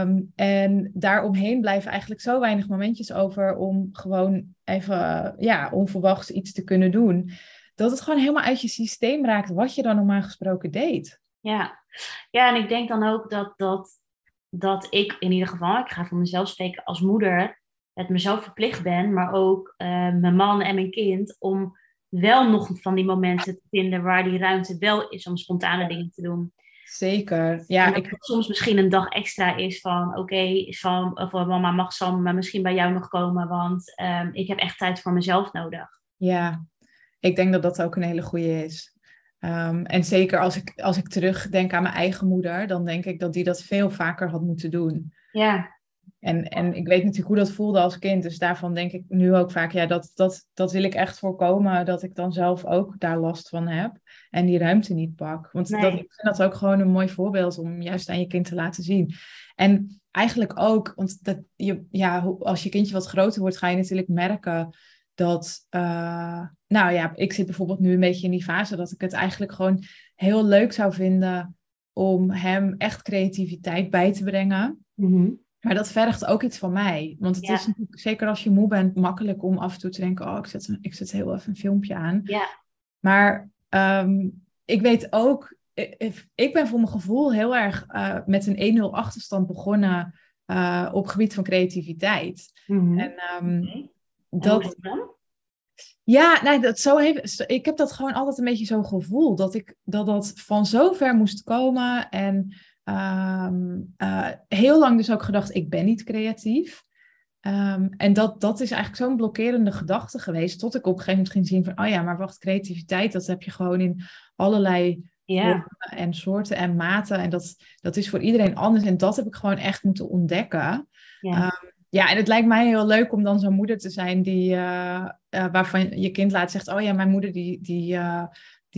Um, en daaromheen blijven eigenlijk zo weinig momentjes over om gewoon even ja, onverwachts iets te kunnen doen. Dat het gewoon helemaal uit je systeem raakt wat je dan normaal gesproken deed. Ja, ja en ik denk dan ook dat, dat, dat ik in ieder geval, ik ga voor mezelf spreken als moeder, het mezelf verplicht ben, maar ook uh, mijn man en mijn kind, om wel nog van die momenten te vinden waar die ruimte wel is om spontane dingen te doen. Zeker. Ja, ik... soms misschien een dag extra is van oké, okay, Sam of mama mag Sam maar misschien bij jou nog komen, want um, ik heb echt tijd voor mezelf nodig. Ja, ik denk dat dat ook een hele goede is. Um, en zeker als ik, als ik terugdenk aan mijn eigen moeder, dan denk ik dat die dat veel vaker had moeten doen. Ja. En, en ik weet natuurlijk hoe dat voelde als kind. Dus daarvan denk ik nu ook vaak, ja, dat, dat, dat wil ik echt voorkomen. Dat ik dan zelf ook daar last van heb. En die ruimte niet pak. Want nee. dat, ik vind dat ook gewoon een mooi voorbeeld om juist aan je kind te laten zien. En eigenlijk ook, want dat je, ja, als je kindje wat groter wordt, ga je natuurlijk merken dat, uh, nou ja, ik zit bijvoorbeeld nu een beetje in die fase dat ik het eigenlijk gewoon heel leuk zou vinden om hem echt creativiteit bij te brengen. Mm -hmm. Maar dat vergt ook iets van mij. Want het is natuurlijk, zeker als je moe bent, makkelijk om af en toe te denken: oh, ik zet, ik zet heel even een filmpje aan. Ja. Maar ehm, ik weet ook, ik ben voor mijn gevoel heel erg uh, met een 1-0 achterstand begonnen uh, op gebied van creativiteit. Mhm. En um, dat. Ja, nee, dat zo heeft, ik heb dat gewoon altijd een beetje zo'n gevoel dat ik dat dat van zo ver moest komen en um, uh, heel lang dus ook gedacht ik ben niet creatief. Um, en dat, dat is eigenlijk zo'n blokkerende gedachte geweest, tot ik op een gegeven moment ging zien van, oh ja, maar wacht, creativiteit, dat heb je gewoon in allerlei ja. en soorten en maten. En dat, dat is voor iedereen anders. En dat heb ik gewoon echt moeten ontdekken. Ja. Um, ja, en het lijkt mij heel leuk om dan zo'n moeder te zijn die, uh, uh, waarvan je kind laat zegt, oh ja, mijn moeder die, die, uh,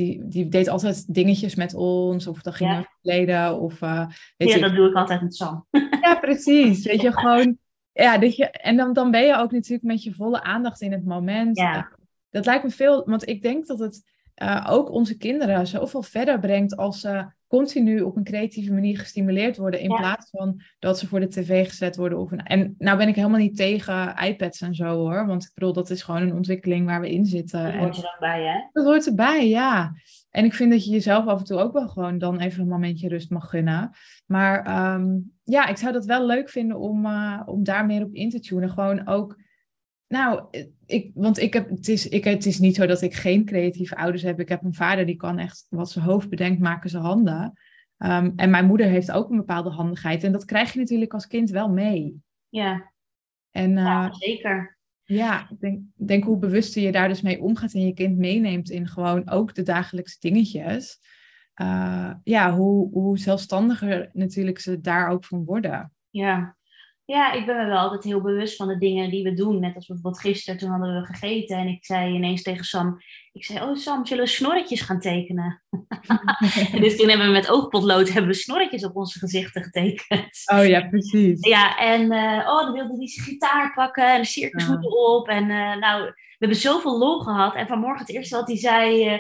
die, die deed altijd dingetjes met ons, of dan ging Ja. we verleden, of weet Ja, dat doe ik altijd met Sam. ja, precies. Weet je, gewoon. Ja, dat je, en dan, dan ben je ook natuurlijk met je volle aandacht in het moment. Ja. Eh, dat lijkt me veel, want ik denk dat het eh, ook onze kinderen zoveel verder brengt als ze continu op een creatieve manier gestimuleerd worden. In Ja. plaats van dat ze voor de tv gezet worden. Of een, en nou ben ik helemaal niet tegen iPads en zo hoor. Want ik bedoel, dat is gewoon een ontwikkeling waar we in zitten. Dat En- hoort er dan bij, hè? dat hoort erbij, ja. En ik vind dat je jezelf af en toe ook wel gewoon dan even een momentje rust mag gunnen. Maar ehm, ja, ik zou dat wel leuk vinden om, eh, om daar meer op in te tunen. Gewoon ook, nou, ik, want ik heb, het, is, ik, het is niet zo dat ik geen creatieve ouders heb. Ik heb een vader die kan echt wat zijn hoofd bedenkt, maken zijn handen. Ehm, en mijn moeder heeft ook een bepaalde handigheid. En dat krijg je natuurlijk als kind wel mee. Ja, En eh, ja zeker. ja, ik denk, denk hoe bewuster je daar dus mee omgaat en je kind meeneemt in gewoon ook de dagelijkse dingetjes. Uh, ja, hoe, hoe zelfstandiger natuurlijk ze daar ook van worden. Ja. Ja, ik ben me wel altijd heel bewust van de dingen die we doen. Net als bijvoorbeeld gisteren, toen hadden we gegeten en ik zei ineens tegen Sam... Ik zei, oh Sam, zullen we snorretjes gaan tekenen? En dus toen hebben we met oogpotlood hebben we snorretjes op onze gezichten getekend. Oh ja, precies. Ja, en eh, oh, dan wilde hij zijn gitaar pakken en de circushoeden op. En eh, nou, we hebben zoveel lol gehad. En vanmorgen het eerste wat hij zei... eh,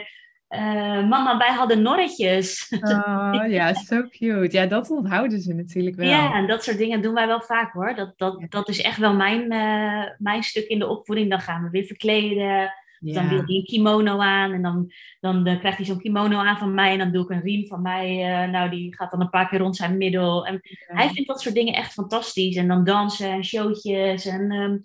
eh, mama, wij hadden norretjes. Oh ja, zo cute. Ja, dat onthouden ze natuurlijk wel. Ja, en dat soort dingen doen wij wel vaak hoor. Dat, dat, dat is echt wel mijn, eh, mijn stuk in de opvoeding. Dan gaan we weer verkleden. Dan wil hij een kimono aan. En dan, dan eh, krijgt hij zo'n kimono aan van mij. En dan doe ik een riem van mij. nou, die gaat dan een paar keer rond zijn middel. En hij vindt dat soort dingen echt fantastisch. En dan dansen en showtjes. En ehm,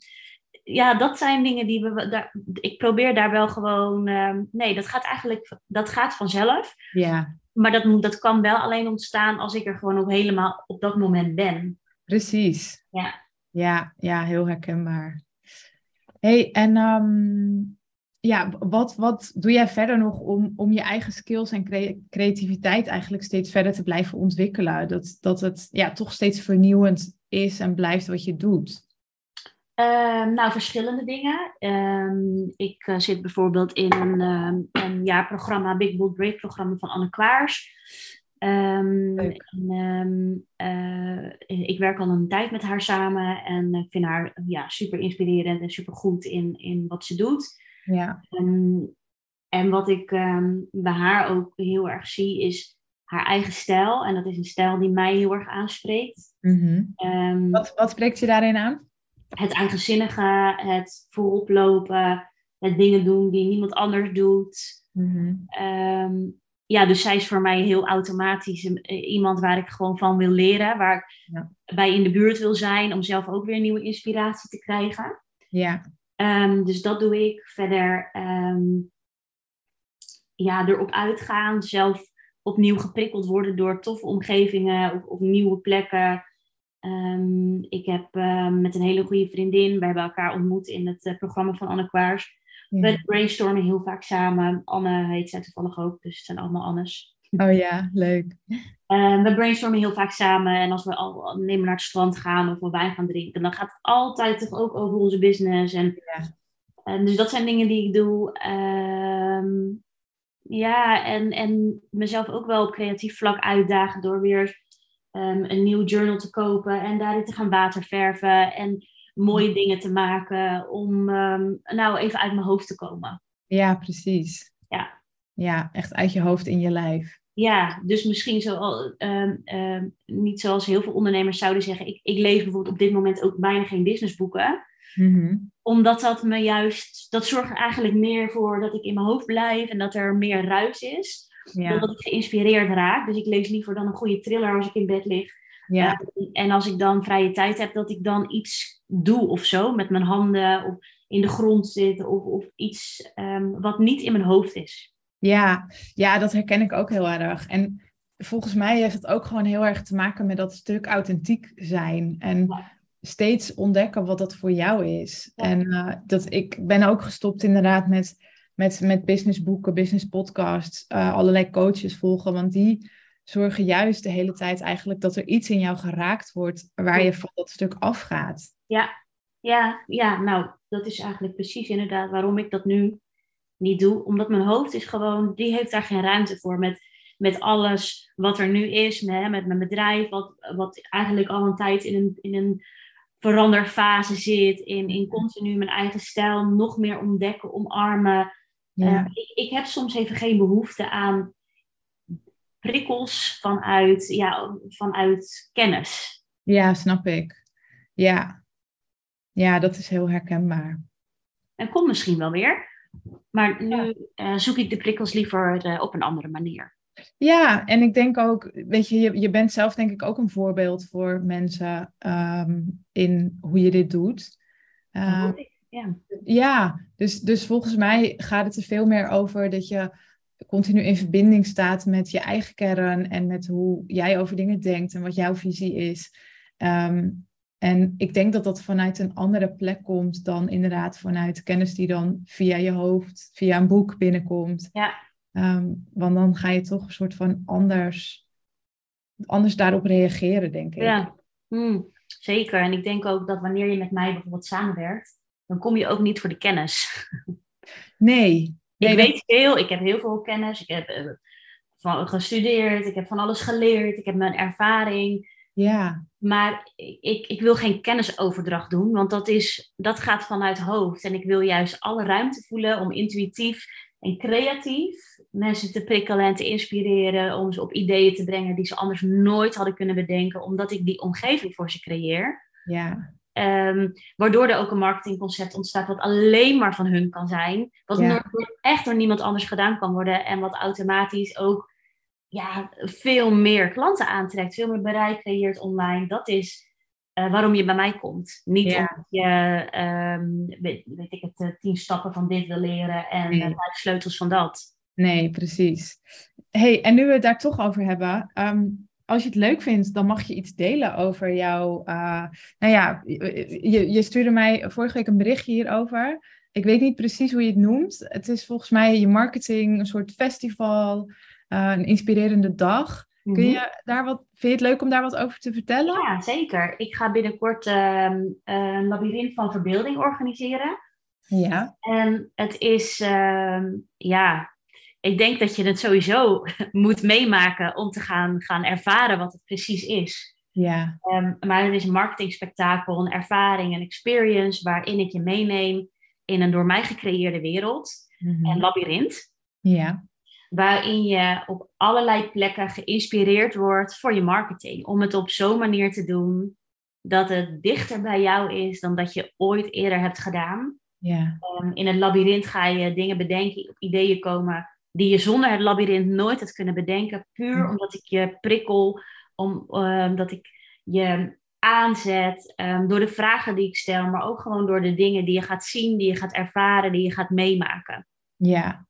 ja, dat zijn dingen die we. Daar, ik probeer daar wel gewoon. ehm, nee, dat gaat eigenlijk. Dat gaat vanzelf. Ja, Maar dat, dat kan wel alleen ontstaan als ik er gewoon ook helemaal op dat moment ben. precies. Ja. Ja, ja, heel herkenbaar. hey, en ehm, ja, wat, wat doe jij verder nog om, om je eigen skills en cre- creativiteit eigenlijk steeds verder te blijven ontwikkelen? Dat, dat het ja, toch steeds vernieuwend is en blijft wat je doet. Ehm, nou, verschillende dingen. Ehm, ik eh, zit bijvoorbeeld in een, ehm, een jaarprogramma, Big Bold Break programma van Anne Klaars. En, eh, ik werk al een tijd met haar samen en ik vind haar ja, super inspirerend en super goed in, in wat ze doet. Ja, en wat ik bij haar ook heel erg zie, is haar eigen stijl. En dat is een stijl die mij heel erg aanspreekt. Mhm. Wat, wat spreekt je daarin aan? Het eigenzinnige, het voorop lopen, het dingen doen die niemand anders doet. Mhm. Ehm, ja, dus zij is voor mij heel automatisch eh, iemand waar ik gewoon van wil leren, waar ik Ja. bij in de buurt wil zijn om zelf ook weer nieuwe inspiratie te krijgen. Ja, Ehm, dus dat doe ik. Verder ehm, ja, erop uitgaan, zelf opnieuw geprikkeld worden door toffe omgevingen of, of nieuwe plekken. Ehm, ik heb ehm, met een hele goede vriendin, we hebben elkaar ontmoet in het eh, programma van Anne Kwaars. ja. We brainstormen heel vaak samen. Anne heet zij toevallig ook, dus het zijn allemaal Annes. Oh ja, leuk. Ehm, we brainstormen heel vaak samen. En als we al nemen naar het strand gaan of we wijn gaan drinken, dan gaat het altijd toch ook over onze business. En, Ja. en dus dat zijn dingen die ik doe. Ja, en, en mezelf ook wel op creatief vlak uitdagen door weer ehm, een nieuw journal te kopen en daarin te gaan waterverven en mooie dingen te maken om ehm, nou even uit mijn hoofd te komen. Ja, precies. Ja. Ja, echt uit je hoofd in je lijf. Ja, dus misschien zo, um, um, niet zoals heel veel ondernemers zouden zeggen. Ik, ik lees bijvoorbeeld op dit moment ook bijna geen businessboeken. Mm Omdat dat me juist, dat zorgt eigenlijk meer voor dat ik in mijn hoofd blijf en dat er meer ruis is. Ja. Dan dat ik geïnspireerd raak. Dus ik lees liever dan een goede thriller als ik in bed lig. Ja. Uh, en als ik dan vrije tijd heb, dat ik dan iets doe of zo. Met mijn handen of in de grond zit. Of, of iets um, wat niet in mijn hoofd is. Ja, ja, dat herken ik ook heel erg. En volgens mij heeft het ook gewoon heel erg te maken met dat stuk authentiek zijn. En steeds ontdekken wat dat voor jou is. En uh, dat, ik ben ook gestopt inderdaad met, met, met businessboeken, business podcasts, uh, allerlei coaches volgen. Want die zorgen juist de hele tijd eigenlijk dat er iets in jou geraakt wordt waar je van dat stuk afgaat. Ja, ja, ja, nou, dat is eigenlijk precies inderdaad waarom ik dat nu niet doe. Omdat mijn hoofd is gewoon, die heeft daar geen ruimte voor. Met, met alles wat er nu is, met, met mijn bedrijf, wat, wat eigenlijk al een tijd in een, in een veranderfase zit. In, in continu mijn eigen stijl nog meer ontdekken, omarmen. Ja. Uh, ik, ik heb soms even geen behoefte aan prikkels vanuit, ja, vanuit kennis. Ja, snap ik. Ja. ja, dat is heel herkenbaar. En komt misschien wel weer. Maar nu uh, zoek ik de prikkels liever uh, op een andere manier. Ja, en ik denk ook, weet je, je, je bent zelf denk ik ook een voorbeeld voor mensen um, in hoe je dit doet. Uh, ja, ja dus, dus volgens mij gaat het er veel meer over dat je continu in verbinding staat met je eigen kern en met hoe jij over dingen denkt en wat jouw visie is. Um, en ik denk dat dat vanuit een andere plek komt dan inderdaad vanuit kennis die dan via je hoofd, via een boek binnenkomt. Ja. Um, want dan ga je toch een soort van anders, anders daarop reageren, denk ik. Ja, hmm, zeker. En ik denk ook dat wanneer je met mij bijvoorbeeld samenwerkt, dan kom je ook niet voor de kennis. Nee. nee ik weet veel, ik heb heel veel kennis, ik heb uh, van, gestudeerd, ik heb van alles geleerd, ik heb mijn ervaring. Ja. Maar ik, ik wil geen kennisoverdracht doen, want dat, is, dat gaat vanuit hoofd. En ik wil juist alle ruimte voelen om intuïtief en creatief mensen te prikkelen en te inspireren. Om ze op ideeën te brengen die ze anders nooit hadden kunnen bedenken, omdat ik die omgeving voor ze creëer. Ja. Um, waardoor er ook een marketingconcept ontstaat wat alleen maar van hun kan zijn. Wat ja. echt door niemand anders gedaan kan worden. En wat automatisch ook ja, veel meer klanten aantrekt, veel meer bereik creëert online. Dat is uh, waarom je bij mij komt. Niet ja. omdat je, um, weet, weet, ik het, uh, tien stappen van dit wil leren en nee. uh, sleutels van dat. Nee, precies. hey, en nu we het daar toch over hebben. Um, als je het leuk vindt, dan mag je iets delen over jouw. nou ja, je, je stuurde mij vorige week een berichtje hierover. Ik weet niet precies hoe je het noemt. Het is volgens mij je marketing, een soort festival. Uh, een inspirerende dag. Kun Mhm. je daar wat, vind je het leuk om daar wat over te vertellen? Ja, zeker. Ik ga binnenkort ehm, een labyrint van verbeelding organiseren. Ja. En het is, ehm, ja, ik denk dat je het sowieso moet meemaken om te gaan, gaan ervaren wat het precies is. Ja. Um, maar het is een marketingspektakel, een ervaring, een experience waarin ik je meeneem in een door mij gecreëerde wereld. Mhm. Een labyrint. Ja. Waarin je op allerlei plekken geïnspireerd wordt voor je marketing. Om het op zo'n manier te doen dat het dichter bij jou is dan dat je ooit eerder hebt gedaan. Ja. Um, in het labyrint ga je dingen bedenken, op ideeën komen die je zonder het labyrint nooit had kunnen bedenken. Puur Ja. omdat ik je prikkel, omdat ik je aanzet um, door de vragen die ik stel, maar ook gewoon door de dingen die je gaat zien, die je gaat ervaren, die je gaat meemaken. Ja.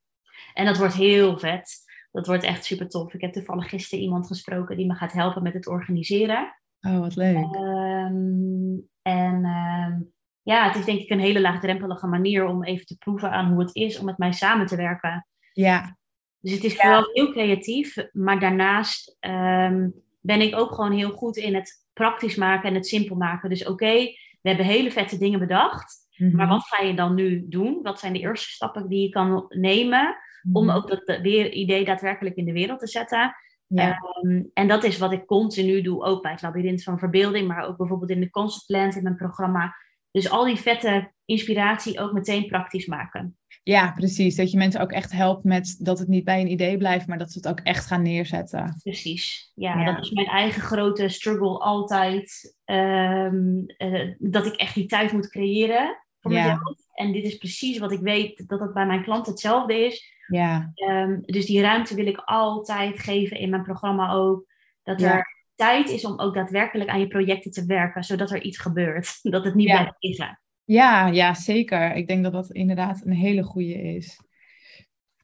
En dat wordt heel vet. Dat wordt echt super tof. Ik heb toevallig gisteren iemand gesproken die me gaat helpen met het organiseren. Oh, wat leuk. Um, en um, ja, het is denk ik een hele laagdrempelige manier om even te proeven aan hoe het is om met mij samen te werken. Ja. Dus het is Ja. vooral heel creatief, maar daarnaast um, ben ik ook gewoon heel goed in het praktisch maken en het simpel maken. Dus oké, we hebben hele vette dingen bedacht. Mhm. Maar wat ga je dan nu doen? Wat zijn de eerste stappen die je kan nemen om Mhm. ook dat idee daadwerkelijk in de wereld te zetten? Ja. Um, en dat is wat ik continu doe, ook bij het labyrint van verbeelding, maar ook bijvoorbeeld in de conceptland in mijn programma. Dus al die vette inspiratie ook meteen praktisch maken. Ja, precies. Dat je mensen ook echt helpt met dat het niet bij een idee blijft, maar dat ze het ook echt gaan neerzetten. Precies. Ja, dat is mijn eigen grote struggle altijd. Ehm, eh, dat ik echt die tijd moet creëren voor ja. mezelf. En dit is precies wat ik weet dat het bij mijn klant hetzelfde is. Ja. Um, dus die ruimte wil ik altijd geven in mijn programma ook. Dat er tijd is om ook daadwerkelijk aan je projecten te werken, zodat er iets gebeurt. Dat het niet blijft liggen. Ja, ja, zeker. Ik denk dat dat inderdaad een hele goede is.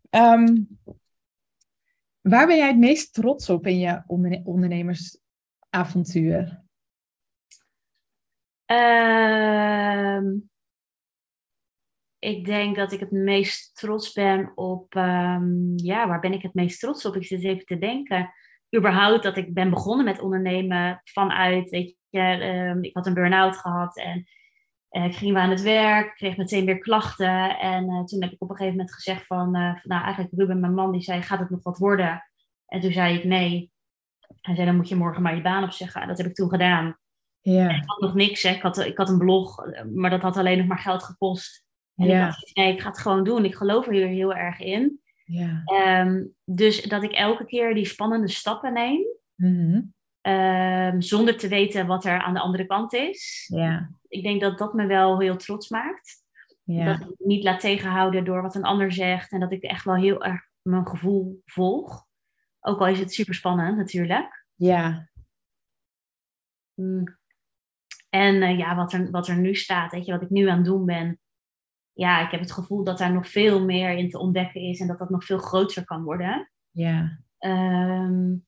Ehm, waar ben jij het meest trots op in je ondernemersavontuur? Ehm, ik denk dat ik het meest trots ben op, um, ja, waar ben ik het meest trots op? Ik zit even te denken. Überhaupt dat ik ben begonnen met ondernemen vanuit, weet je, ik had een burn-out gehad en ik ging weer aan het werk, kreeg meteen weer klachten. En uh, toen heb ik op een gegeven moment gezegd van, uh, nou eigenlijk Ruben, mijn man, die zei, gaat het nog wat worden? En toen zei ik nee. Hij zei, dan moet je morgen maar je baan opzeggen. Dat heb ik toen gedaan. Ja. ik had nog niks, hè. Ik, had, ik had een blog, maar dat had alleen nog maar geld gekost. En ja. ik dacht, nee, ik ga het gewoon doen. Ik geloof er hier heel erg in. Ja. Um, dus dat ik elke keer die spannende stappen neem. Mm um, zonder te weten wat er aan de andere kant is. Ja. Ik denk dat dat me wel heel trots maakt. Ja. Dat ik me niet laat tegenhouden door wat een ander zegt. En dat ik echt wel heel erg mijn gevoel volg. Ook al is het super spannend natuurlijk. Ja. Mm. En uh, ja, wat er, wat er nu staat, weet je, wat ik nu aan het doen ben. Ja, ik heb het gevoel dat daar nog veel meer in te ontdekken is en dat dat nog veel groter kan worden. Ja. Um,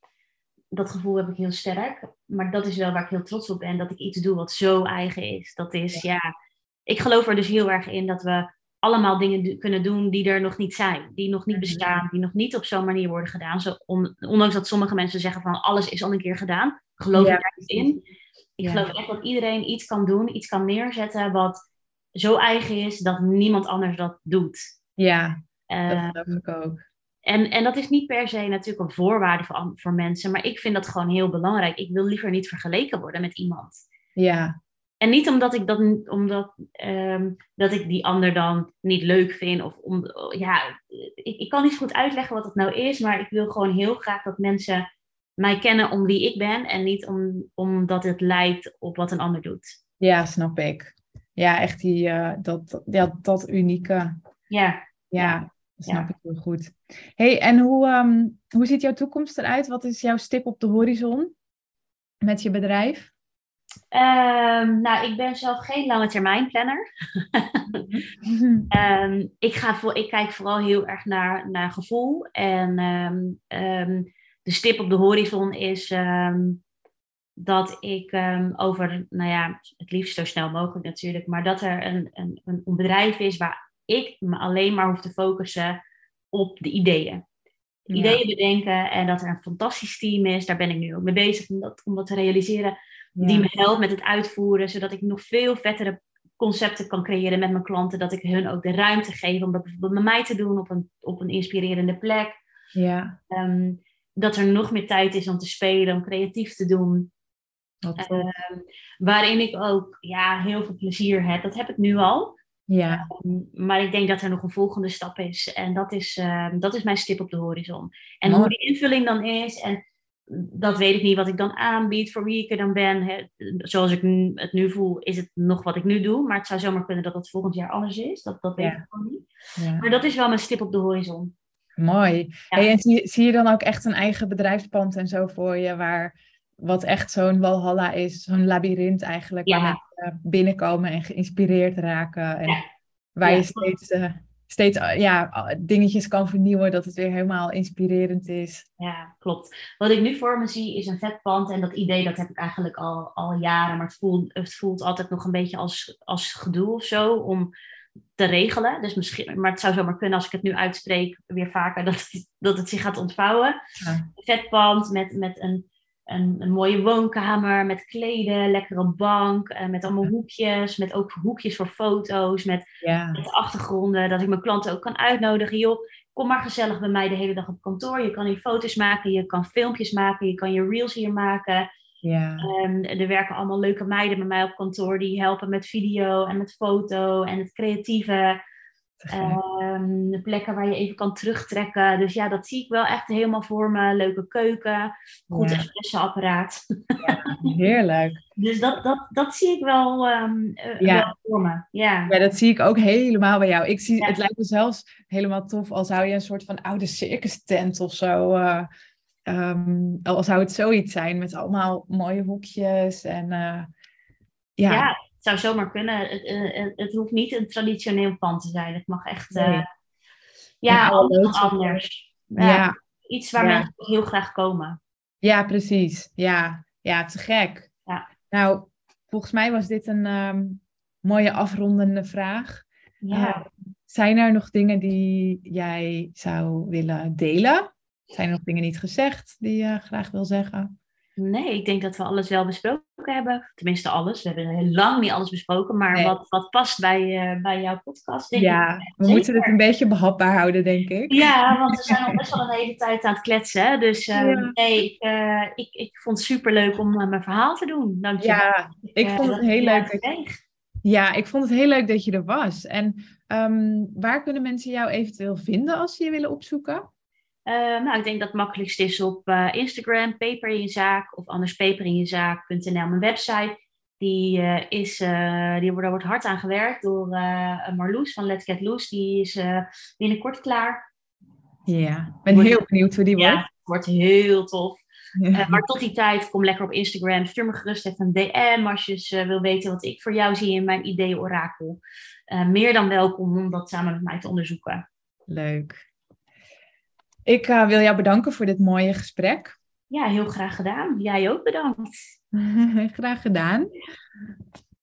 dat gevoel heb ik heel sterk. Maar dat is wel waar ik heel trots op ben. Dat ik iets doe wat zo eigen is. Dat is, ja. ik geloof er dus heel erg in dat we allemaal dingen kunnen doen die er nog niet zijn. Die nog niet bestaan. Die nog niet op zo'n manier worden gedaan. Zo on, ondanks dat sommige mensen zeggen van alles is al een keer gedaan. Geloof ik daar niet in. Ik geloof echt dat iedereen iets kan doen. Iets kan neerzetten wat zo eigen is dat niemand anders dat doet. Ja, uh, dat geloof ik ook. En, en dat is niet per se natuurlijk een voorwaarde voor, voor mensen, maar ik vind dat gewoon heel belangrijk. Ik wil liever niet vergeleken worden met iemand. Ja. En niet omdat ik, dat, omdat, um, dat ik die ander dan niet leuk vind. Of om, ja, ik, ik kan niet goed uitleggen wat het nou is, maar ik wil gewoon heel graag dat mensen mij kennen om wie ik ben en niet om, omdat het lijkt op wat een ander doet. Ja, snap ik. Ja, echt die, uh, dat, ja, dat unieke. Ja. Ja, dat snap ja. ik heel goed. hey, en hoe, um, hoe ziet jouw toekomst eruit? Wat is jouw stip op de horizon met je bedrijf? Um, nou, ik ben zelf geen lange termijn planner. um, ik, ga voor, ik kijk vooral heel erg naar, naar gevoel. En de stip op de horizon is dat ik over, nou ja, het liefst zo snel mogelijk natuurlijk, maar dat er een, een, een bedrijf is waar ik me alleen maar hoef te focussen op de ideeën. Ja. Ideeën bedenken en dat er een fantastisch team is. Daar ben ik nu ook mee bezig om dat, om dat te realiseren. Ja. Die me helpt met het uitvoeren, zodat ik nog veel vettere concepten kan creëren met mijn klanten. Dat ik hun ook de ruimte geef om dat bijvoorbeeld met mij te doen op een, op een inspirerende plek. Ja. Um, dat er nog meer tijd is om te spelen, om creatief te doen. Um, waarin ik ook ja, heel veel plezier heb. Dat heb ik nu al. Ja. Um, maar ik denk dat er nog een volgende stap is. En dat is, uh, dat is mijn stip op de horizon. En Mooi. hoe die invulling dan is. En dat weet ik niet wat ik dan aanbied, voor wie ik er dan ben. Hè. Zoals ik het nu voel, is het nog wat ik nu doe. Maar het zou zomaar kunnen dat het volgend jaar anders is. Dat, dat weet ja. ik gewoon niet. Ja. Maar dat is wel mijn stip op de horizon. Mooi. Ja. Hey, en zie, zie je dan ook echt een eigen bedrijfspand en zo voor je, waar wat echt zo'n walhalla is, zo'n labyrint eigenlijk, Ja. waar mensen binnenkomen en geïnspireerd raken en Ja. waar Ja. je steeds, eh, steeds eh, ja, dingetjes kan vernieuwen, dat het weer helemaal inspirerend is. Ja, klopt. Wat ik nu voor me zie is een vetpand. En dat idee dat heb ik eigenlijk al, al jaren. Maar het voelt, het voelt altijd nog een beetje als, als gedoe of zo om te regelen. Dus misschien, maar het zou zomaar kunnen als ik het nu uitspreek weer vaker dat, het- dat het zich gaat ontvouwen. Ja. Een vetpand met, met een, een, een mooie woonkamer, met kleden, lekkere bank, eh, met allemaal hoekjes, met ook hoekjes voor foto's, met Ja, met achtergronden, dat ik mijn klanten ook kan uitnodigen. Joh, kom maar gezellig bij mij de hele dag op kantoor. Je kan hier foto's maken, je kan filmpjes maken, je kan je reels hier maken. Ja. Ehm, er werken allemaal leuke meiden bij mij op kantoor die helpen met video en met foto en het creatieve. Um, plekken waar je even kan terugtrekken. Dus ja, dat zie ik wel echt helemaal voor me. Leuke keuken, goed ja. espresso-apparaat. Ja, heerlijk. dus dat, dat, dat zie ik wel, um, ja. wel voor me. Ja. ja, dat zie ik ook helemaal bij jou. Ik zie, Het lijkt me zelfs helemaal tof als zou je een soort van oude circus tent of zo... Uh, um, al zou het zoiets zijn met allemaal mooie hoekjes en... Uh, ja, zou zomaar kunnen. Het, het, het, hoeft niet een traditioneel pand te zijn. Het mag echt nee. uh, ja, anders. anders. Ja, ja. Iets waar ja. mensen heel graag komen. Ja, precies. Ja, ja te gek. Ja. Nou, volgens mij was dit een um, mooie afrondende vraag. Ja. Uh, zijn er nog dingen die jij zou willen delen? Zijn er nog dingen niet gezegd die je graag wil zeggen? Nee, ik denk dat we alles wel besproken hebben. Tenminste, alles. We hebben heel lang niet alles besproken. Maar nee. wat, wat past bij, uh, bij jouw podcast, denk ja, ik. we Zeker. moeten het een beetje behapbaar houden, denk ik. Ja, want we zijn al best wel een hele tijd aan het kletsen. Dus uh, ja. nee, ik, uh, ik, ik vond het superleuk om mijn verhaal te doen. Dank je Ja, ik vond het heel leuk. Dat... Ja, ik vond het heel leuk dat je er was. En um, waar kunnen mensen jou eventueel vinden als ze je willen opzoeken? Uh, nou, ik denk dat het makkelijkst is op uh, Instagram, Paper in je zaak of anders paperinjezaak.nl. Mijn website, die, uh, is, die wordt, daar wordt hard aan gewerkt door Marloes van Let's Get Loose. Die is binnenkort klaar. Ja, ik ben wordt, heel benieuwd hoe die ja, wordt. wordt heel tof. Ja. maar tot die tijd, kom lekker op Instagram. Stuur me gerust even een DM als je wil weten wat ik voor jou zie in mijn ideeën-orakel. meer dan welkom om dat samen met mij te onderzoeken. Leuk. Ik uh, wil jou bedanken voor dit mooie gesprek. Ja, heel graag gedaan. Jij ook bedankt. graag gedaan.